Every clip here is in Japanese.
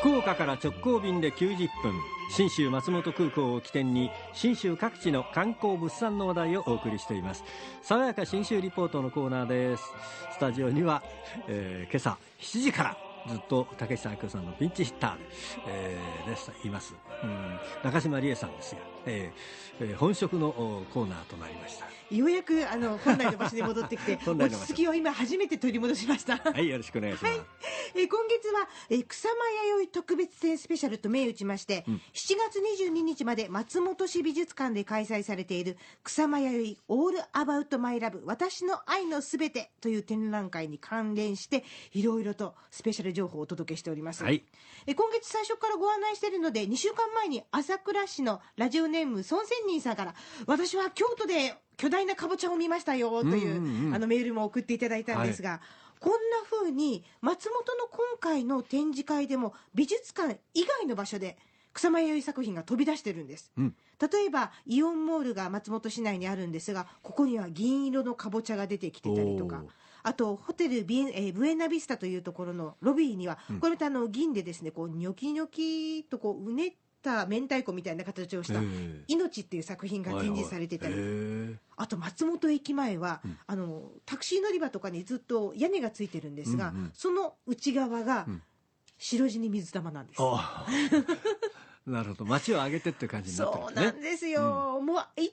福岡から直行便で90分信州松本空港を起点に信州各地の観光物産の話題をお送りしています。爽やか信州リポートのコーナーです。スタジオには、えー、今朝7時からずっと竹下明夫さんのピンチヒッターで、えー、ですいます、うん、中島理恵さんですが、えー、本職のコーナーとなりました。ようやくあの本来の場所に戻ってきて落ち着きを今初めて取り戻しました。はいよろしくお願いします、はい、え今月は、え草間弥生特別展スペシャルと銘打ちまして、うん、7月22日まで松本市美術館で開催されている草間弥生オールアバウトマイラブ私の愛のすべてという展覧会に関連していろいろとスペシャル情報をお届けしております、はい、え今月最初からご案内しているので2週間前に朝倉市のラジオネーム孫仙人さんから私は京都で巨大なかぼちゃを見ましたよという,、あのメールも送っていただいたんですが、はい、こんなふうに松本の今回の展示会でも美術館以外の場所で草間彌生作品が飛び出してるんです、うん、例えばイオンモールが松本市内にあるんですがここには銀色のかぼちゃが出てきてたりとかあとホテルビエ、えー、ブエナビスタというところのロビーには、これまたあの銀でですねこうニョキニョキとこううねった明太子みたいな形をした「命」っていう作品が展示されてたり、あと松本駅前は、うん、あのタクシー乗り場とかにずっと屋根がついてるんですが、その内側が白地に水玉なんです。なるほど。街を挙げてって感じになってる、ね、そうなんですよ、うん、もう至る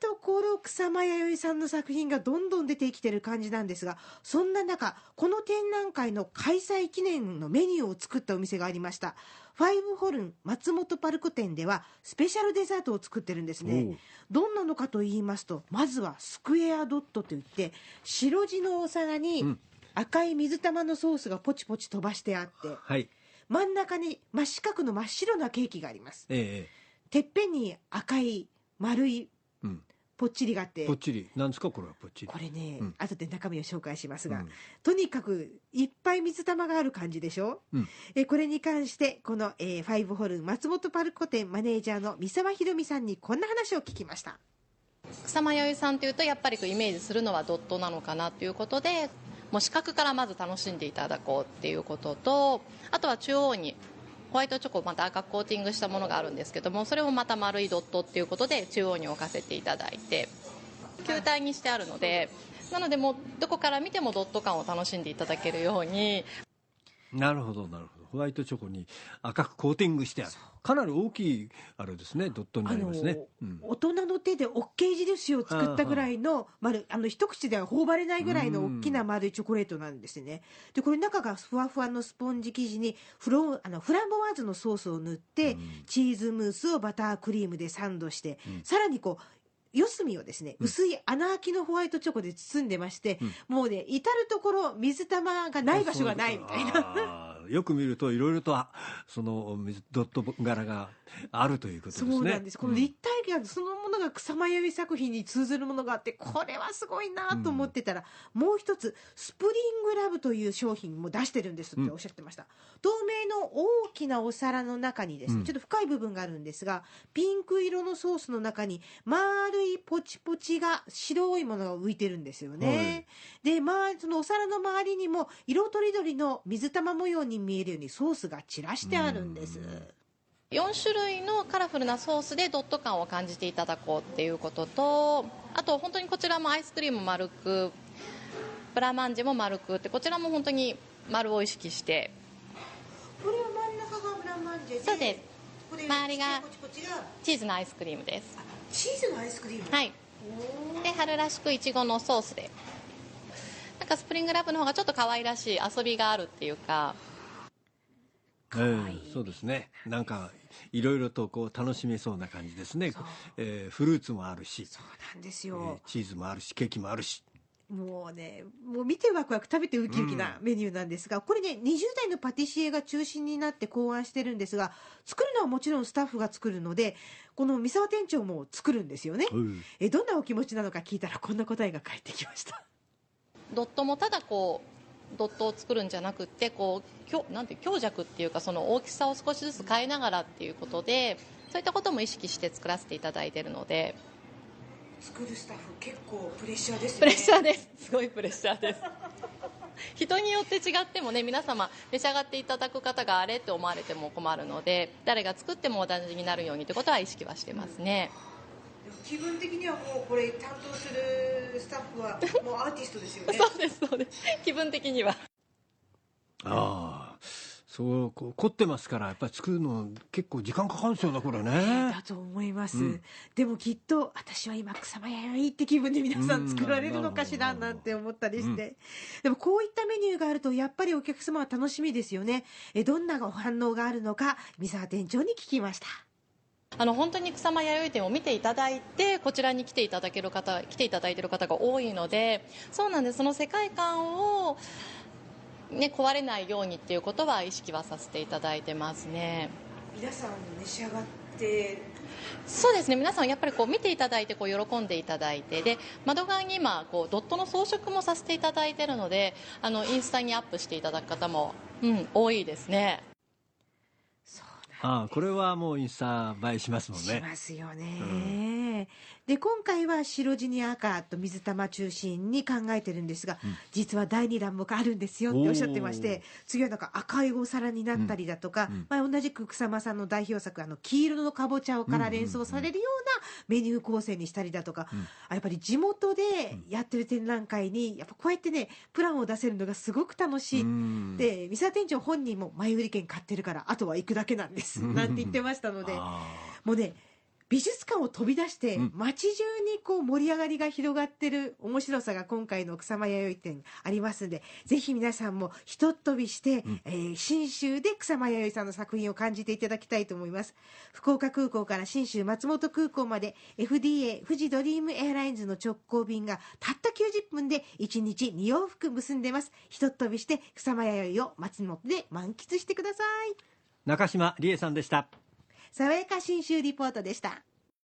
所草間彌生さんの作品がどんどん出てきてる感じなんですがそんな中この展覧会の開催記念のメニューを作ったお店がありました。ファイブホルン松本パルコ店ではスペシャルデザートを作ってるんですね。どんなのかと言いますとまずはスクエアドットといって白地のお皿に赤い水玉のソースがポチポチ飛ばしてあって、はい真ん中に真四角の真っ白なケーキがあります、ええ、てっぺんに赤い丸いぽっちりがあって。ぽっちり。なんですかこれはぽっちり。これね、うん、後で中身を紹介しますが、うん、とにかくいっぱい水玉がある感じでしょ、うん、えこれに関してこの、えー、ファイブホール松本パルコ店マネージャーの三沢ひろみさんにこんな話を聞きました。草間彌生さんというとやっぱりイメージするのはドットなのかなということでもう視覚からまず楽しんでいただこうっていうこととあとは中央にホワイトチョコまた赤コーティングしたものがあるんですけどもそれもまた丸いドットっていうことで中央に置かせていただいて球体にしてあるのでなのでもうどこから見てもドット感を楽しんでいただけるように。なるほどなるほど。ホワイトチョコに赤くコーティングしてある。かなり大きいあれですね。ドットになりますね、うん、大人の手で OK 印を作ったぐらいの丸あの一口では頬張れないぐらいの大きな丸いチョコレートなんですね。でこれ中がふわふわのスポンジ生地にフロあのフランボワーズのソースを塗って、うん、チーズムースをバタークリームでサンドして、うん、さらにこう四隅をですね、薄い穴開きのホワイトチョコで包んでまして、うん、もうね、至る所水玉がない場所がないみたいな。よく見るといろいろとそのドット柄があるということですね。そうなんです。この立体感そのものが草間彌生作品に通ずるものがあって、これはすごいなと思ってたら、うん、もう一つスプリングラブという商品も出してるんですっておっしゃってました。うん、透明の大きなお皿の中にですね、ちょっと深い部分があるんですが、ピンク色のソースの中に丸いポチポチが白いものが浮いてるんですよね。はい、で、まあそのお皿の周りにも色とりどりの水玉模様に見えるようにソースが散らしてあるんです。4種類のカラフルなソースでドット感を感じていただこうっていうこととあと本当にこちらもアイスクリーム丸くブラマンジェも丸くってこちらも本当に丸を意識してこれは真ん中がブラマンジェでそうです。周りがチーズのアイスクリームです。チーズのアイスクリーム？はい。で春らしくいちごのソースで。なんかスプリングラブの方がちょっと可愛らしい遊びがあるっていうかえー、そうですね。なんかいろいろとこう楽しめそうな感じですね、えー、フルーツもあるし。そうなんですよ、えー、チーズもあるしケーキもあるし。もうね、もう見てワクワク食べてウキウキなメニューなんですが、うん、これね、20代のパティシエが中心になって考案してるんですが、作るのはもちろんスタッフが作るので、この三沢店長も作るんですよね。うん、えどんなお気持ちなのか聞いたら、こんな答えが返ってきました。ドットもただこうドットを作るんじゃなくてこう強なんて強弱っていうかその大きさを少しずつ変えながらっていうことでそういったことも意識して作らせていただいているので。作るスタッフ結構プレッシャーです、ね、プレッシャーです。すごいプレッシャーです。人によって違ってもね皆様召し上がっていただく方があれって思われても困るので誰が作っても同じになるようにということは意識はしてますね、気分的にはもうこれ担当するスタッフはもうアーティストですよね。そうですそうです。気分的には。ああそうこう凝ってますからやっぱり作るの結構時間かかるんですよねこれね。だと思います、うん。でもきっと私は今草間弥生って気分で皆さん作られるのかしらうん。なんて思ったりして、でもこういったメニューがあるとやっぱりお客様は楽しみですよね。えどんなお反応があるのか三沢店長に聞きました本当に草間弥生店を見ていただいてこちらに来ていただける方来ていただいている方が多いのでそうなんです。その世界観を、ね、壊れないようにっていうことは意識はさせていただいてますね。皆さん召し上がって。そうですね。皆さんやっぱりこう見ていただいてこう喜んでいただいて。で窓側に今こうドットの装飾もさせていただいているのであのインスタにアップしていただく方も、うん、多いですねああこれはもうインスタ映えしますもんしねますよね、で今回は白地に赤と水玉中心に考えてるんですが、実は第2弾もあるんですよっておっしゃってまして次はなんか赤いお皿になったりだとか、うん。まあ、同じく草間さんの代表作あの黄色のかぼちゃをから連想されるようなメニュー構成にしたりだとか、うん。あやっぱり地元でやってる展覧会にやっぱこうやってねプランを出せるのがすごく楽しい。うん。で三沢店長本人も前売り券買ってるからあとは行くだけなんです。うん。なんて言ってましたのであもうね美術館を飛び出してうん。街中にこう盛り上がりが広がってる面白さが今回の草間弥生展ありますんでぜひ皆さんもひとっ飛びして、ん。えー信州で草間弥生さんの作品を感じていただきたいと思います。福岡空港から信州松本空港まで FDA 富士ドリームエアラインズの直行便がたった90分で1日2往復結んでます。ひとっ飛びして草間弥生を松本で満喫してください。中島理恵さんでした爽やか信州リポートでした。